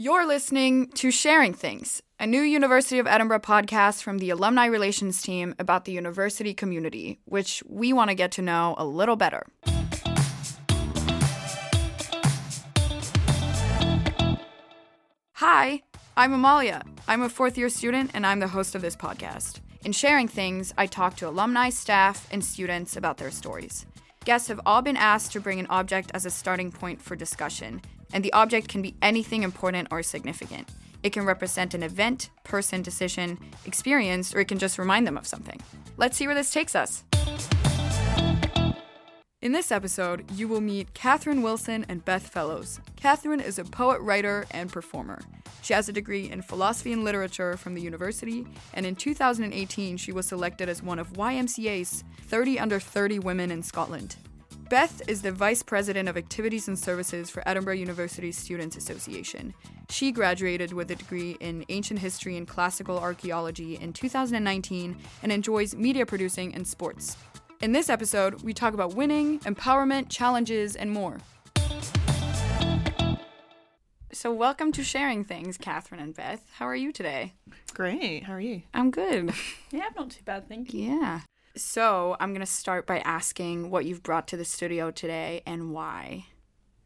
You're listening to Sharing Things, a new University of Edinburgh podcast from the alumni relations team about the university community, which we want to get to know a little better. Hi, I'm Amalia. I'm a fourth year student and I'm the host of this podcast. In Sharing Things, I talk to alumni, staff, and students about their stories. Guests have all been asked to bring an object as a starting point for discussion, and the object can be anything important or significant. It can represent an event, person, decision, experience, or it can just remind them of something. Let's see where this takes us. In this episode, you will meet Catherine Wilson and Beth Fellows. Catherine is a poet, writer, and performer. She has a degree in philosophy and literature from the university, and in 2018, she was selected as one of YMCA's 30 under 30 women in Scotland. Beth is the Vice President of Activities and Services for Edinburgh University Students Association. She graduated with a degree in Ancient History and Classical Archaeology in 2019 and enjoys media producing and sports. In this episode, we talk about winning, empowerment, challenges, and more. So, welcome to Sharing Things, Catherine and Beth. How are you today? Great. How are you? I'm good. Yeah, I'm not too bad, thank you. Yeah. So, I'm going to start by asking what you've brought to the studio today and why.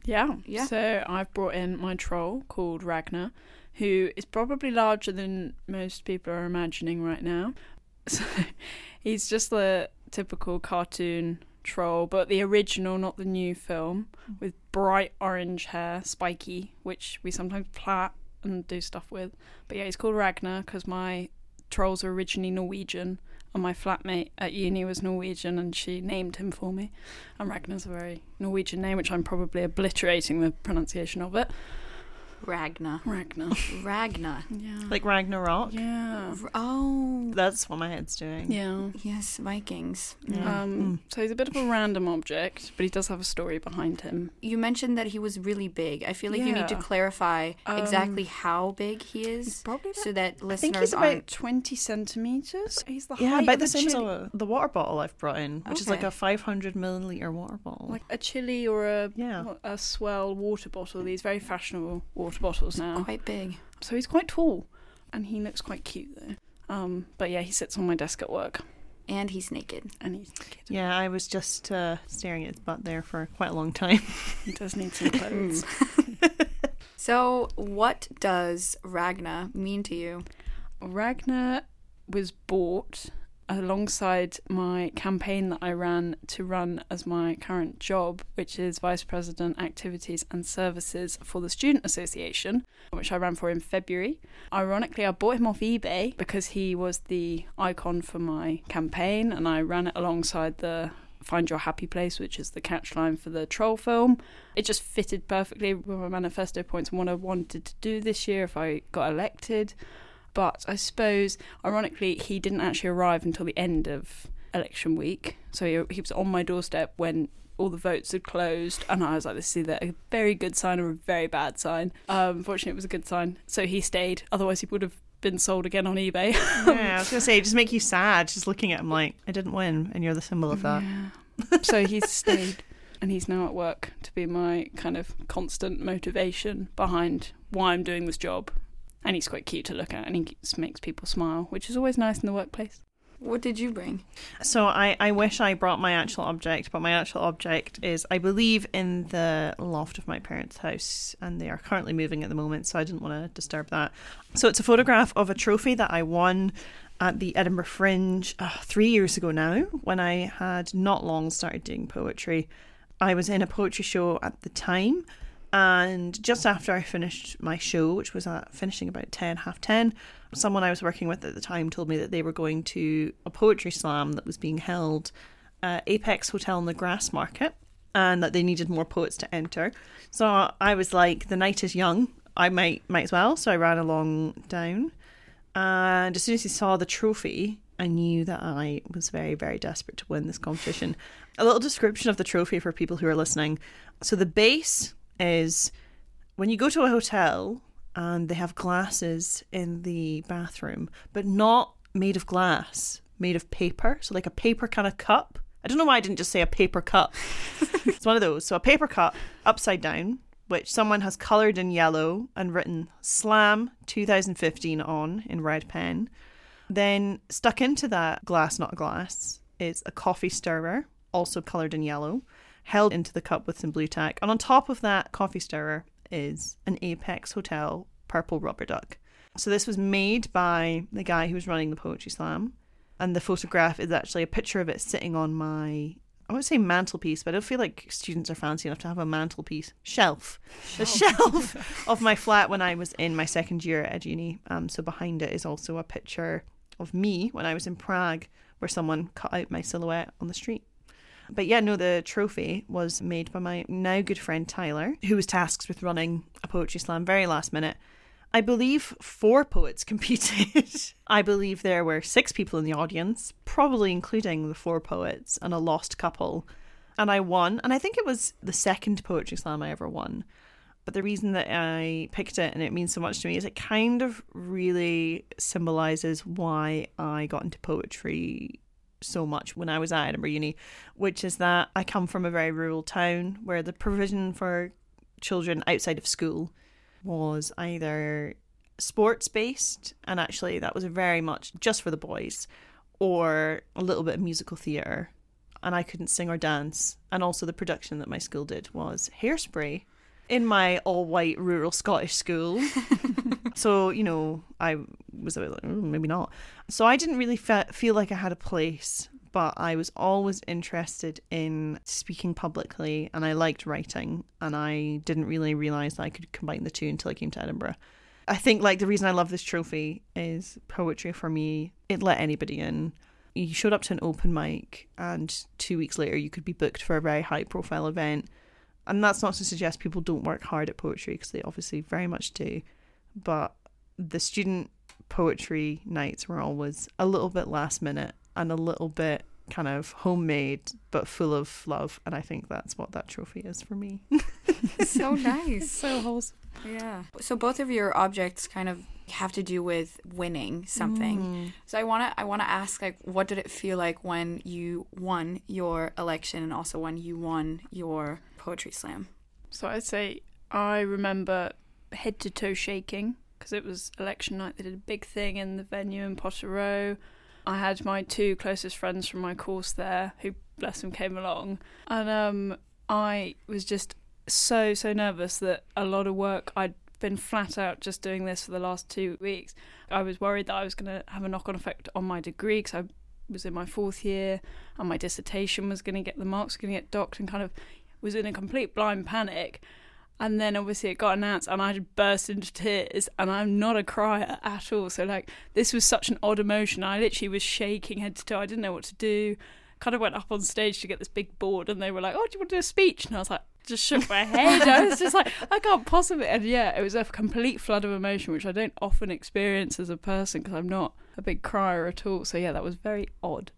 Yeah. Yeah. So I've brought in my troll called Ragnar, who is probably larger than most people are imagining right now. So he's just the typical cartoon troll, but the original, not the new film, mm. with bright orange hair, spiky, which we sometimes plait and do stuff with. But yeah, he's called Ragnar because my trolls are originally Norwegian. And my flatmate at uni was Norwegian, and she named him for me. And Ragnar's a very Norwegian name, which I'm probably obliterating the pronunciation of it. Ragna. Ragnar. Ragna. Yeah. Like Ragnarok? yeah. Oh. That's what my head's doing. Yeah. Yes, Vikings. Yeah. Um, So he's a bit of a random object, but he does have a story behind him. You mentioned that he was really big. I feel like you need to Yeah. clarify exactly Um, how big he is Probably so that listeners. I think listeners he's about aren't. 20 centimeters. He's the Yeah, height about of the a same as chili. a, the water bottle I've brought in, which is like a 500 milliliter water bottle. Like a chili or a yeah. a S'well water bottle. These very fashionable water bottles now. Quite big. So he's quite tall, and he looks quite cute though. Um, but yeah, he sits on my desk at work, And he's naked. and he's naked. Yeah, I was just uh, staring at his butt there for quite a long time. He does need some clothes. So, what does Ragna mean to you? Ragnar was bought alongside my campaign that I ran to run as my current job, which is Vice President Activities and Services for the Student Association, which I ran for in February. Ironically, I bought him off eBay because he was the icon for my campaign, and I ran it alongside the Find Your Happy Place, which is the catchline for the troll film. It just fitted perfectly with my manifesto points and what I wanted to do this year if I got elected. But I suppose, ironically, he didn't actually arrive until the end of election week. So he, he was on my doorstep when all the votes had closed, and I was like, "This is either a very good sign or a very bad sign." Um, unfortunately, it was a good sign. So he stayed. Otherwise, he would have been sold again on eBay. yeah, I was going to say, it just make you sad just looking at him like, I didn't win, and you're the symbol of that. Yeah. so he's stayed, and he's now at work to be my kind of constant motivation behind why I'm doing this job. And he's quite cute to look at, and he makes people smile, which is always nice in the workplace. What did you bring? So I, I wish I brought my actual object, but my actual object is, I believe, in the loft of my parents' house, and they are currently moving at the moment, so I didn't want to disturb that. So it's a photograph of a trophy that I won at the Edinburgh Fringe uh, three years ago now, when I had not long started doing poetry. I was in a poetry show at the time, and just after I finished my show, which was at finishing about 10, half 10, someone I was working with at the time told me that they were going to a poetry slam that was being held at Apex Hotel in the Grassmarket and that they needed more poets to enter. So I was like, the night is young. I might might as well. So I ran along down. And as soon as he saw the trophy, I knew that I was very, very desperate to win this competition. A little description of the trophy for people who are listening. So the base is when you go to a hotel and they have glasses in the bathroom, but not made of glass, made of paper. So like a paper kind of cup. I don't know why I didn't just say a paper cup. it's one of those. So a paper cup upside down which someone has coloured in yellow and written Slam 2015 on in red pen. Then stuck into that glass, not glass, is a coffee stirrer, also coloured in yellow, held into the cup with some blue tack. And on top of that coffee stirrer is an Apex Hotel purple rubber duck. So this was made by the guy who was running the poetry slam, and the photograph is actually a picture of it sitting on my I won't say mantelpiece, but I don't feel like students are fancy enough to have a mantelpiece shelf, the shelf of my flat when I was in my second year at uni. Um, so behind it is also a picture of me when I was in Prague, where someone cut out my silhouette on the street. But yeah, no, the trophy was made by my now good friend Tyler, who was tasked with running a poetry slam very last minute. I believe four poets competed. I believe there were six people in the audience, probably including the four poets and a lost couple. And I won, and I think it was the second poetry slam I ever won. But the reason that I picked it and it means so much to me is it kind of really symbolizes why I got into poetry so much when I was at Edinburgh Uni, which is that I come from a very rural town where the provision for children outside of school was either sports based, and actually that was very much just for the boys, or a little bit of musical theatre. And I couldn't sing or dance. And also, the production that my school did was hairspray in my all white rural Scottish school. so, you know, I was a bit like, "Mm, maybe not. So, I didn't really fe- feel like I had a place, but I was always interested in speaking publicly and I liked writing. And I didn't really realize that I could combine the two until I came to Edinburgh. I think, like, the reason I love this trophy is poetry for me, it let anybody in. You showed up to an open mic, and two weeks later, you could be booked for a very high profile event and that's not to suggest people don't work hard at poetry because they obviously very much do but the student poetry nights were always a little bit last minute and a little bit kind of homemade but full of love and i think that's what that trophy is for me so nice. So wholesome. Yeah. So both of your objects kind of have to do with winning something. Mm. So I want to I want to ask like what did it feel like when you won your election and also when you won your poetry slam? So I'd say I remember head to toe shaking because it was election night. They did a big thing in the venue in Potterrow. I had my two closest friends from my course there, who bless them came along, and um, I was just so so nervous that a lot of work I'd been flat out just doing this for the last two weeks. I was worried that I was going to have a knock on effect on my degree because I was in my fourth year and my dissertation was going to get the marks going to get docked and kind of was in a complete blind panic. And then obviously it got announced and I burst into tears and I'm not a crier at all. So like this was such an odd emotion. I literally was shaking head to toe. I didn't know what to do. Kind of went up on stage to get this big board and they were like, Oh, do you want to do a speech? And I was like, just shook my head. I was just like, I can't possibly. And yeah, it was a complete flood of emotion, which I don't often experience as a person because I'm not a big crier at all. So yeah, that was very odd.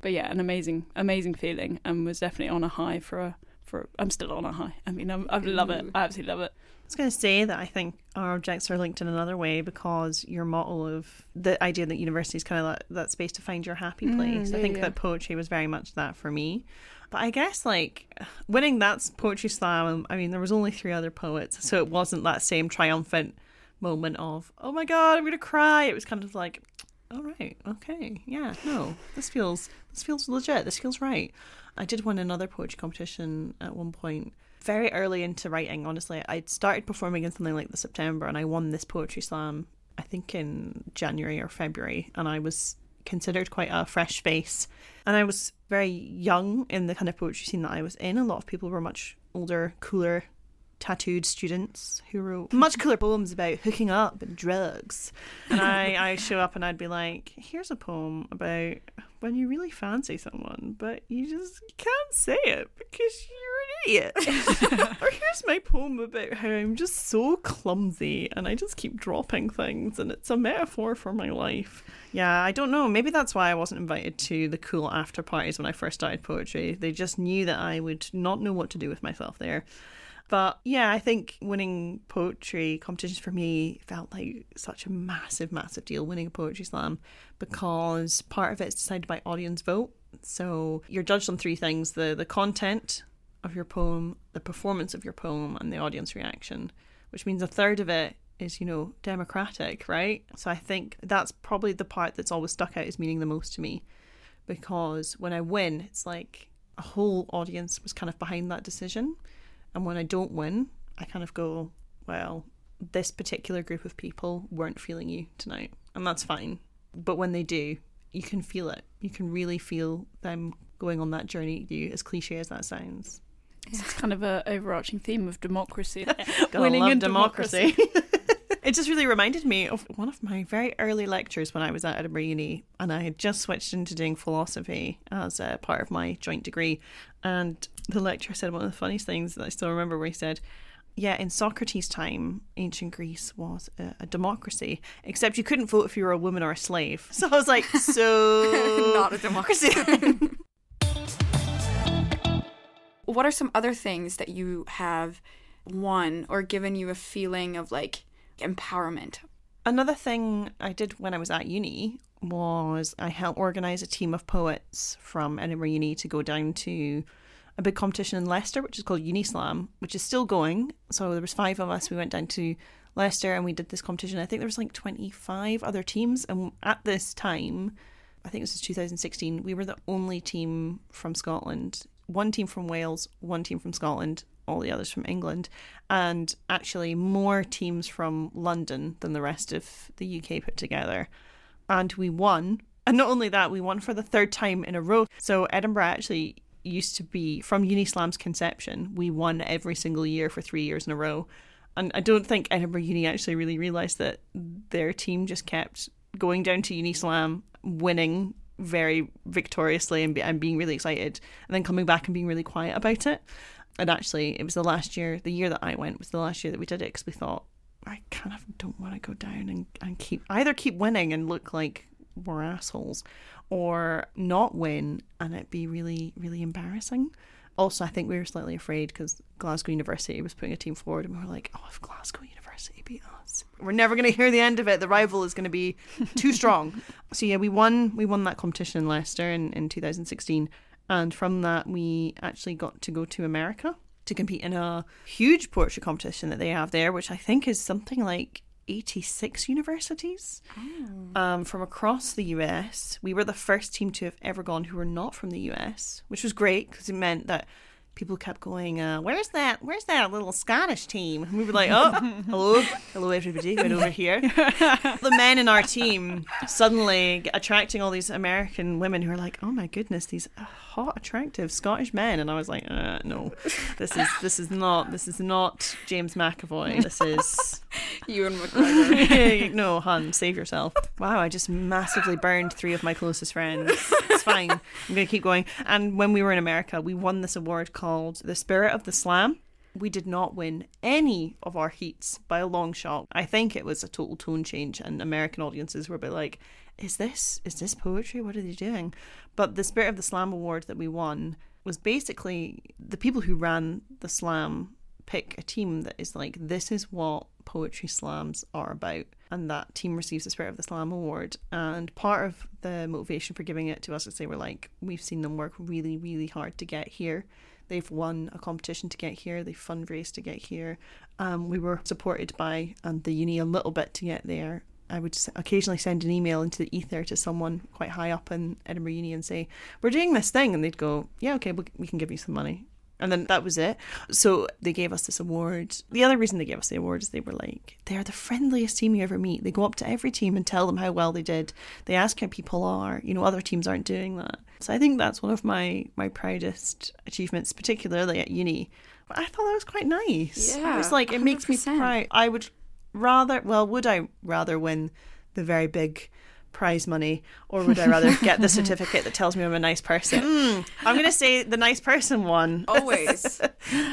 But yeah, an amazing, amazing feeling, and was definitely on a high for a for. I'm still on a high. I mean, I'm, I love it. I absolutely love it. I was going to say that I think our objects are linked in another way because your motto of the idea that university is kind of that, that space to find your happy mm, place. I yeah, think yeah. that poetry was very much that for me. But I guess like winning that poetry slam, I mean, there was only three other poets, so it wasn't that same triumphant moment of oh my god, I'm gonna cry. It was kind of like, all right, okay, yeah, no, this feels this feels legit. This feels right. I did win another poetry competition at one point very early into writing, honestly. I'd started performing in something like the September and I won this poetry slam, I think in January or February, and I was considered quite a fresh face. And I was very young in the kind of poetry scene that I was in. A lot of people were much older, cooler, tattooed students who wrote much cooler poems about hooking up and drugs. And I, I show up and I'd be like, here's a poem about when you really fancy someone, but you just can't say it because you're an idiot. or here's my poem about how I'm just so clumsy and I just keep dropping things and it's a metaphor for my life. Yeah, I don't know. Maybe that's why I wasn't invited to the cool after parties when I first started poetry. They just knew that I would not know what to do with myself there. But yeah, I think winning poetry competitions for me felt like such a massive, massive deal winning a poetry slam because part of it is decided by audience vote. So you're judged on three things the, the content of your poem, the performance of your poem, and the audience reaction, which means a third of it is, you know, democratic, right? So I think that's probably the part that's always stuck out as meaning the most to me. Because when I win, it's like a whole audience was kind of behind that decision. And when I don't win, I kind of go, well, this particular group of people weren't feeling you tonight. And that's fine. But when they do, you can feel it. You can really feel them going on that journey with you, as cliche as that sounds. It's kind of an overarching theme of democracy. Winning in democracy. it just really reminded me of one of my very early lectures when I was at Edinburgh Uni, and I had just switched into doing philosophy as a part of my joint degree. And the lecturer said one of the funniest things that I still remember, where he said, yeah, in Socrates' time, ancient Greece was a, a, democracy, except you couldn't vote if you were a woman or a slave. So I was like, so. Not a democracy. what are some other things that you have won or given you a feeling of like empowerment? Another thing I did when I was at uni was I helped organise a team of poets from Edinburgh Uni to go down to a big competition in Leicester, which is called Unislam, which is still going. So there was five of us. We went down to Leicester and we did this competition. I think there was like 25 other teams. And at this time, I think this was 2016, we were the only team from Scotland. One team from Wales, one team from Scotland, all the others from England, and actually more teams from London than the rest of the UK put together. And we won. And not only that, we won for the third time in a row. So Edinburgh actually used to be from Unislam's conception, we won every single year for three years in a row. And I don't think Edinburgh Uni actually really realised that their team just kept going down to Unislam, winning very victoriously and, be, and being really excited, and then coming back and being really quiet about it. And actually, it was the last year, the year that I went was the last year that we did it because we thought, I kind of don't want to go down and, and keep either keep winning and look like we're assholes or not win and it be really, really embarrassing. Also, I think we were slightly afraid because Glasgow University was putting a team forward, and we were like, "Oh, if Glasgow University beat us, we're never going to hear the end of it. The rival is going to be too strong." so yeah, we won. We won that competition in Leicester in, in 2016, and from that we actually got to go to America to compete in a huge portrait competition that they have there, which I think is something like 86 universities oh. um, from across the US. We were the first team to have ever gone who were not from the US, which was great because it meant that people kept going, uh, "Where's that? Where's that little Scottish team?" And we were like, "Oh, hello, hello, everybody, right over here." the men in our team suddenly attracting all these American women who are like, "Oh my goodness, these hot, attractive Scottish men," and I was like, uh, "No, this is this is not this is not James McAvoy. This is Ewan McGregor. no, hun, save yourself." Wow, I just massively burned three of my closest friends. It's fine. I'm gonna keep going. And when we were in America, we won this award called called The Spirit of the Slam. We did not win any of our heats by a long shot. I think it was a total tone change, and American audiences were a bit like, "Is this is this poetry? What are they doing?" But the Spirit of the Slam award that we won was basically the people who ran the slam pick a team that is like, "This is what poetry slams are about," and that team receives the Spirit of the Slam award. And part of the motivation for giving it to us is they were like, "We've seen them work really, really hard to get here." They've won a competition to get here. They've fundraised to get here. Um, we were supported by um, the uni a little bit to get there. I would occasionally send an email into the ether to someone quite high up in Edinburgh Uni and say, "We're doing this thing," and they'd go, "Yeah, okay, we can give you some money." And then that was it. So they gave us this award. The other reason they gave us the award is they were like, they're the friendliest team you ever meet. They go up to every team and tell them how well they did. They ask how people are. You know, other teams aren't doing that. So I think that's one of my my proudest achievements, particularly at uni. But I thought that was quite nice. Yeah, it's like it 100%. makes me proud. I would rather, well, would I rather win the very big prize money, or would I rather get the certificate that tells me I'm a nice person? Mm, I'm going to say the nice person one. Always.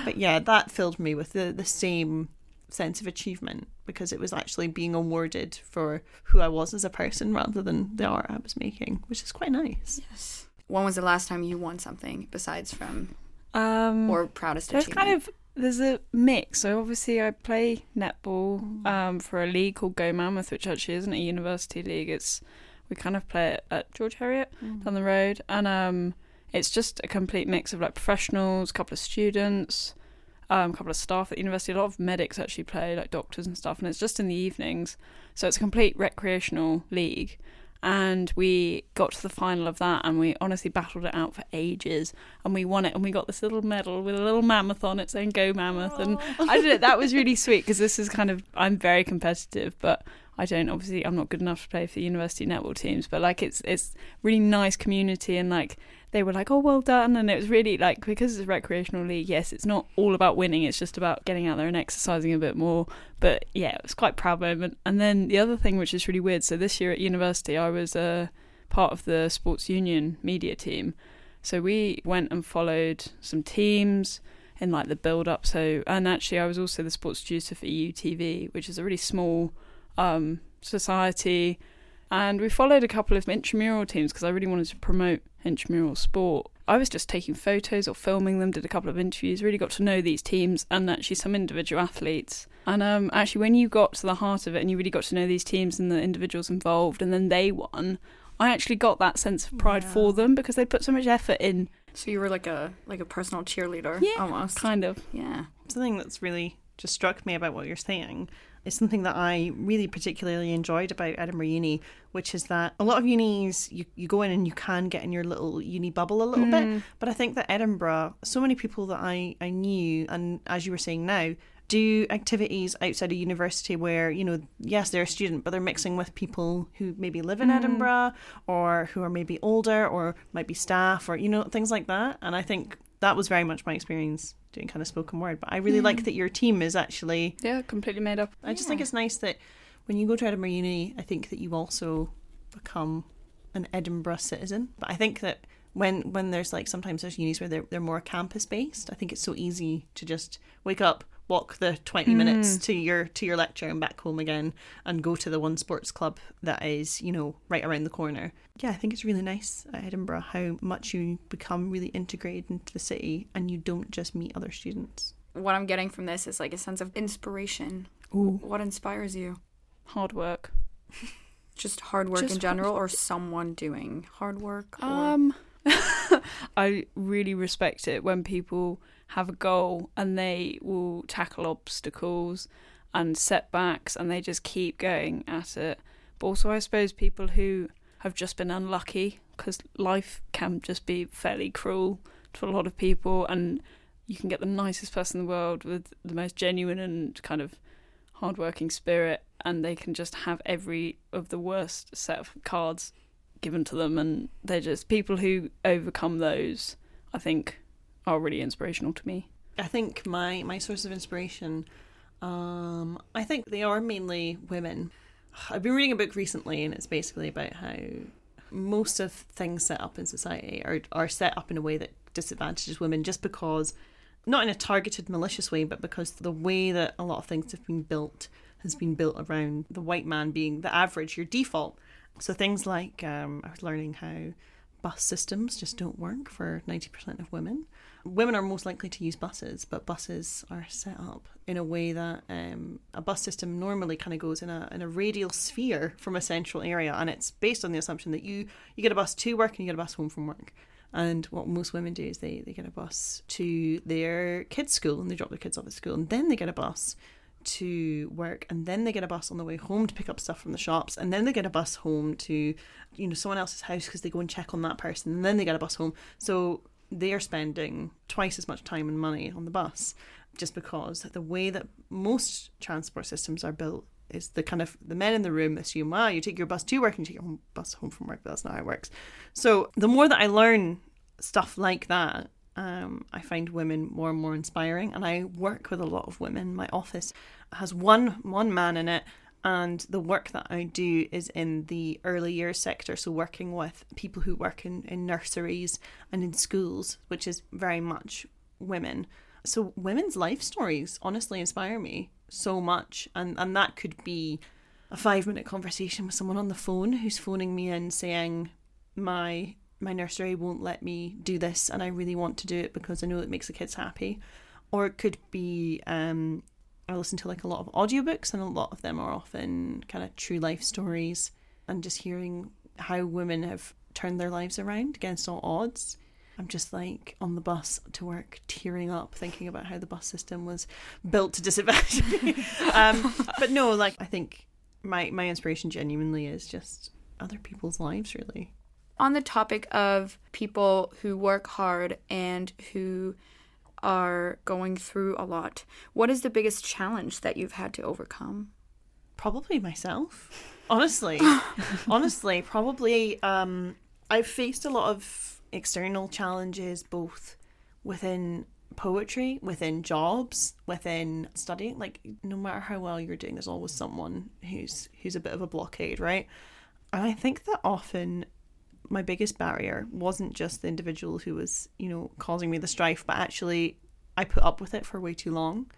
but yeah, that filled me with the, the same sense of achievement because it was actually being awarded for who I was as a person rather than the art I was making, which is quite nice. Yes. When was the last time you won something besides from um, or proudest there's achievement? kind of there's a mix. So obviously, I play netball mm. um, for a league called Go Mammoth, which actually isn't a university league. It's we kind of play it at George Heriot mm. down the road, and um, it's just a complete mix of like professionals, a couple of students, um, a couple of staff at the university. A lot of medics actually play, like doctors and stuff, and it's just in the evenings. So it's a complete recreational league. And we got to the final of that, and we honestly battled it out for ages, and we won it, and we got this little medal with a little mammoth on it saying "Go Mammoth," and I did it. That was really sweet because this is kind of I'm very competitive, but I don't obviously I'm not good enough to play for the university netball teams, but like it's it's really nice community and like they were like, "Oh, well done," and it was really like because it's a recreational league. Yes, it's not all about winning; it's just about getting out there and exercising a bit more. But yeah, it was quite proud moment. And then the other thing, which is really weird, so this year at university, I was a uh, part of the sports union media team. So we went and followed some teams in like the build up. So and actually, I was also the sports producer for EUTV, which is a really small um, society and we followed a couple of intramural teams because I really wanted to promote intramural sport. I was just taking photos or filming them, did a couple of interviews, really got to know these teams and actually some individual athletes. And um, actually, when you got to the heart of it and you really got to know these teams and the individuals involved, and then they won, I actually got that sense of pride yeah. for them because they put so much effort in. So you were like a like a personal cheerleader, yeah, almost kind of, yeah. Something that's really just struck me about what you're saying is something that I really particularly enjoyed about Edinburgh Uni, which is that a lot of unis you, you go in and you can get in your little uni bubble a little mm. bit. But I think that Edinburgh, so many people that I, I knew, and as you were saying now, do activities outside of university where, you know, yes, they're a student, but they're mixing with people who maybe live in mm. Edinburgh or who are maybe older or might be staff or, you know, things like that. And I think that was very much my experience doing kind of spoken word. But I really mm. like that your team is actually yeah completely made up. I just think it's nice that when you go to Edinburgh Uni, I think that you also become an Edinburgh citizen. But I think that when when there's like sometimes there's unis where they're they're more campus based, I think it's so easy to just wake up, walk the 20 mm. minutes to your to your lecture and back home again and go to the one sports club that is you know right around the corner. Yeah i think it's really nice at edinburgh how much you become really integrated into the city and you don't just meet other students. What i'm getting from this is like a sense of inspiration. Ooh. what inspires you? Hard work. Just hard work just in general or someone doing hard work or... um I really respect it when people have a goal and they will tackle obstacles and setbacks and they just keep going at it. But also, I suppose people who have just been unlucky because life can just be fairly cruel to a lot of people, and you can get the nicest person in the world with the most genuine and kind of hardworking spirit, and they can just have every of the worst set of cards given to them, and they're just people who overcome those. I think are really inspirational to me. I think my my source of inspiration, um, I think they are mainly women. I've been reading a book recently, and it's basically about how most of things set up in society are are set up in a way that disadvantages women, just because, not in a targeted, malicious way, but because the way that a lot of things have been built has been built around the white man being the average, your default. So things like um, I was learning how bus systems just don't work for 90% of women women are most likely to use buses, but buses are set up in a way that um, a bus system normally kind of goes in a in a radial sphere from a central area, and it's based on the assumption that you you get a bus to work and you get a bus home from work. And what most women do is they, they get a bus to their kids' school and they drop their kids off at school, and then they get a bus to work and then they get a bus on the way home to pick up stuff from the shops and then they get a bus home to you know someone else's house because they go and check on that person and then they get a bus home so they're spending twice as much time and money on the bus just because the way that most transport systems are built is the kind of the men in the room assume, well, you take your bus to work and you take your bus home from work, but that's not how it works. So the more that I learn stuff like that, um, I find women more and more inspiring, and I work with a lot of women. My office has one one man in it, and the work that I do is in the early years sector, so working with people who work in, in nurseries and in schools, which is very much women. So women's life stories honestly inspire me so much, and and that could be a five minute conversation with someone on the phone who's phoning me in saying my my nursery won't let me do this and I really want to do it because I know it makes the kids happy. Or it could be um, I listen to like a lot of audiobooks, and a lot of them are often kind of true life stories and just hearing how women have turned their lives around against all odds. I'm just like on the bus to work, tearing up, thinking about how the bus system was built to disadvantage me. um, but no, like I think my my inspiration genuinely is just other people's lives, really. On the topic of people who work hard and who are going through a lot, what is the biggest challenge that you've had to overcome? Probably myself. Honestly. Honestly, probably um I've faced a lot of external challenges both within poetry, within jobs, within studying. Like no matter how well you're doing, there's always someone who's who's a bit of a blockade, right? And I think that often my biggest barrier wasn't just the individual who was, you know, causing me the strife, but actually I put up with it for way too long.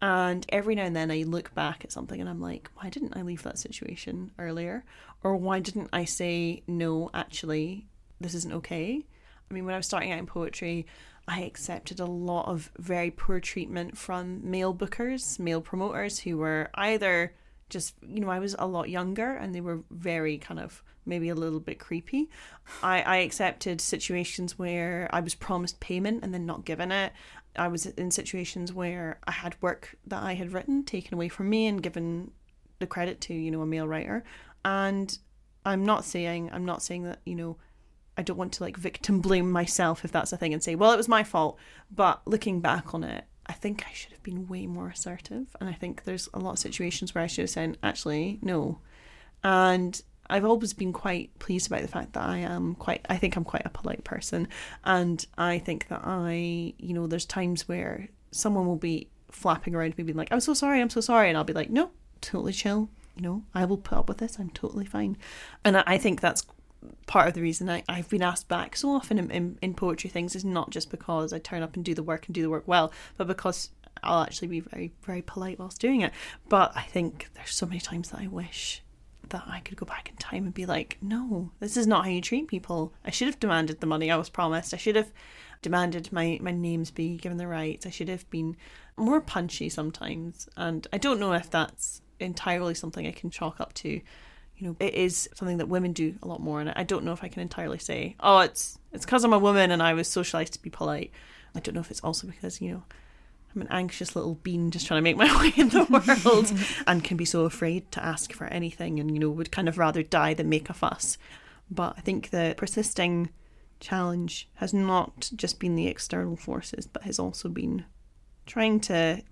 And every now and then I look back at something and I'm like, why didn't I leave that situation earlier? Or why didn't I say, no, actually, this isn't okay? I mean, when I was starting out in poetry, I accepted a lot of very poor treatment from male bookers, male promoters who were either just, you know, I was a lot younger and they were very kind of maybe a little bit creepy. I, I accepted situations where I was promised payment and then not given it. I was in situations where I had work that I had written taken away from me and given the credit to, you know, a male writer. And I'm not saying I'm not saying that, you know, I don't want to like victim blame myself if that's a thing and say, well, it was my fault. But looking back on it, I think I should have been way more assertive. And I think there's a lot of situations where I should have said, actually, no. And I've always been quite pleased about the fact that I am quite, I think I'm quite a polite person. And I think that I, you know, there's times where someone will be flapping around me, being like, I'm so sorry, I'm so sorry. And I'll be like, no, totally chill. You know, I will put up with this. I'm totally fine. And I think that's part of the reason I, I've been asked back so often in, in, in poetry things is not just because I turn up and do the work and do the work well, but because I'll actually be very, very polite whilst doing it. But I think there's so many times that I wish that I could go back in time and be like, no, this is not how you treat people. I should have demanded the money I was promised. I should have demanded my, my names be given the rights. I should have been more punchy sometimes. And I don't know if that's entirely something I can chalk up to. You know, it is something that women do a lot more, and I don't know if I can entirely say, oh, it's it's because I'm a woman and I was socialized to be polite. I don't know if it's also because you know I'm an anxious little bean just trying to make my way in the world and can be so afraid to ask for anything and, you know, would kind of rather die than make a fuss. But I think the persisting challenge has not just been the external forces, but has also been trying to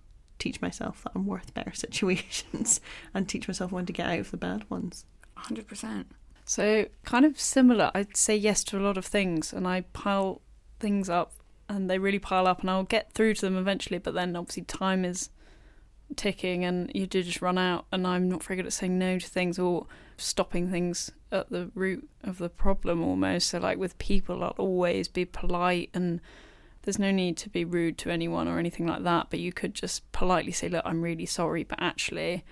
teach myself that I'm worth better situations and teach myself when to get out of the bad ones. 100%. So, kind of similar. I'd say yes to a lot of things, and I pile things up and they really pile up and I'll get through to them eventually but then obviously time is ticking and you do just run out and I'm not very good at saying no to things or stopping things at the root of the problem almost. So like with people I'll always be polite and there's no need to be rude to anyone or anything like that but you could just politely say look I'm really sorry but actually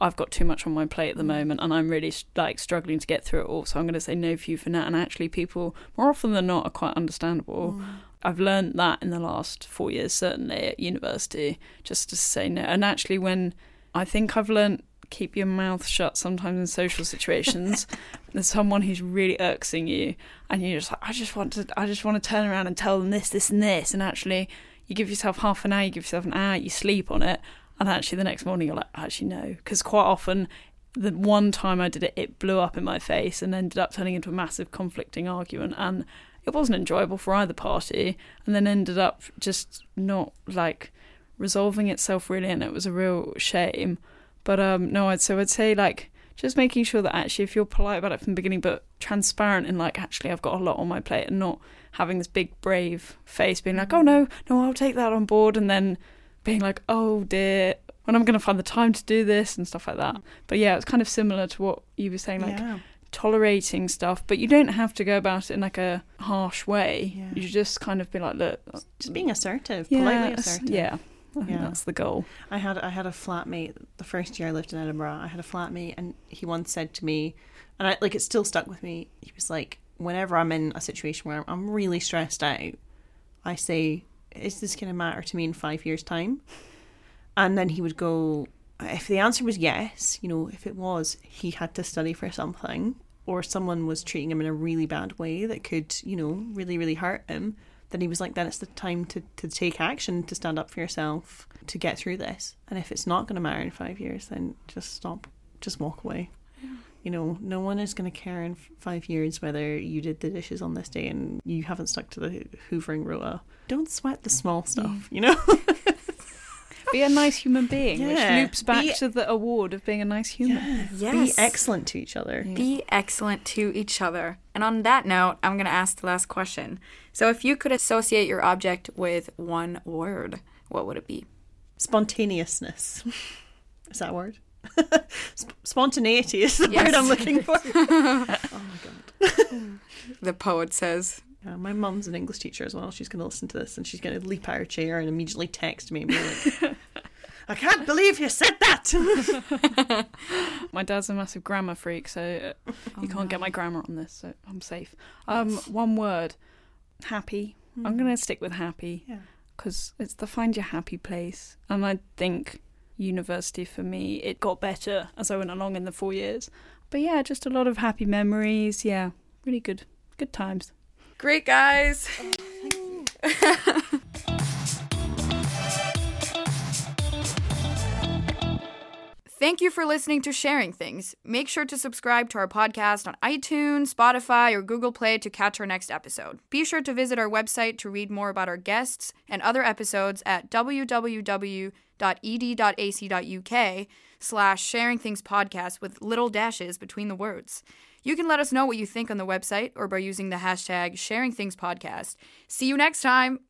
I've got too much on my plate at the moment and I'm really like struggling to get through it all so I'm going to say no for you for now. And actually people more often than not are quite understandable. Mm. I've learned that in the last four years, certainly at university, just to say no. And actually, when I think I've learned keep your mouth shut sometimes in social situations, there's someone who's really irksing you, and you're just like, I just want to, I just want to turn around and tell them this, this, and this, and actually, you give yourself half an hour, you give yourself an hour, you sleep on it, and actually the next morning you're like, actually no, because quite often the one time I did it, it blew up in my face and ended up turning into a massive conflicting argument. And it wasn't enjoyable for either party and then ended up just not like resolving itself really and it was a real shame. But um no I'd so I'd say like just making sure that actually if you're polite about it from the beginning but transparent and like actually I've got a lot on my plate and not having this big brave face being like oh no no I'll take that on board and then being like oh dear when I'm going to find the time to do this? and stuff like that. But yeah it's kind of similar to what you were saying like yeah tolerating stuff, but you don't have to go about it in like a harsh way. Yeah. You just kind of be like, look, uh, just being assertive, yeah, politely assertive. Yeah. I think yeah. that's the goal. I had I had a flatmate the first year I lived in Edinburgh. I had a flatmate, and he once said to me, and I like it still stuck with me. He was like, whenever I'm in a situation where I'm really stressed out, I say, "Is this going to matter to me in five years' time?" And then he would go, if the answer was yes, you know, if it was he had to study for something, or someone was treating him in a really bad way that could, you know, really, really hurt him, then he was like, then it's the time to, to take action, to stand up for yourself, to get through this. And if it's not going to matter in five years, then just stop, just walk away. You know, no one is going to care in five years whether you did the dishes on this day and you haven't stuck to the hoovering rota. Don't sweat the small stuff, you know? Be a nice human being, Yeah. which loops back Be- to the award of being a nice human. Yes. Be excellent to each other. Be excellent to each other. And on that note, I'm going to ask the last question. So, if you could associate your object with one word, what would it be? Spontaneousness. Is that a word? Sp- spontaneity is the Yes. word I'm looking for. oh my god. The poet says. Yeah, my mum's an English teacher as well. She's going to listen to this and she's going to leap out of her chair and immediately text me and be like, I can't believe you said that. My dad's a massive grammar freak, so uh, you can't get my grammar on this, so I'm safe. Um, one word, happy. I'm gonna stick with happy Yeah. because it's the find your happy place, and I think university for me it got better as I went along in the four years. But yeah, just a lot of happy memories. Yeah, really good, good times. Great, guys. Thank you for listening to Sharing Things. Make sure to subscribe to our podcast on iTunes, Spotify, or Google Play to catch our next episode. Be sure to visit our website to read more about our guests and other episodes at www.ed.ac.uk slash sharing things podcast with little dashes between the words. You can let us know what you think on the website or by using the hashtag sharingthingspodcast. See you next time.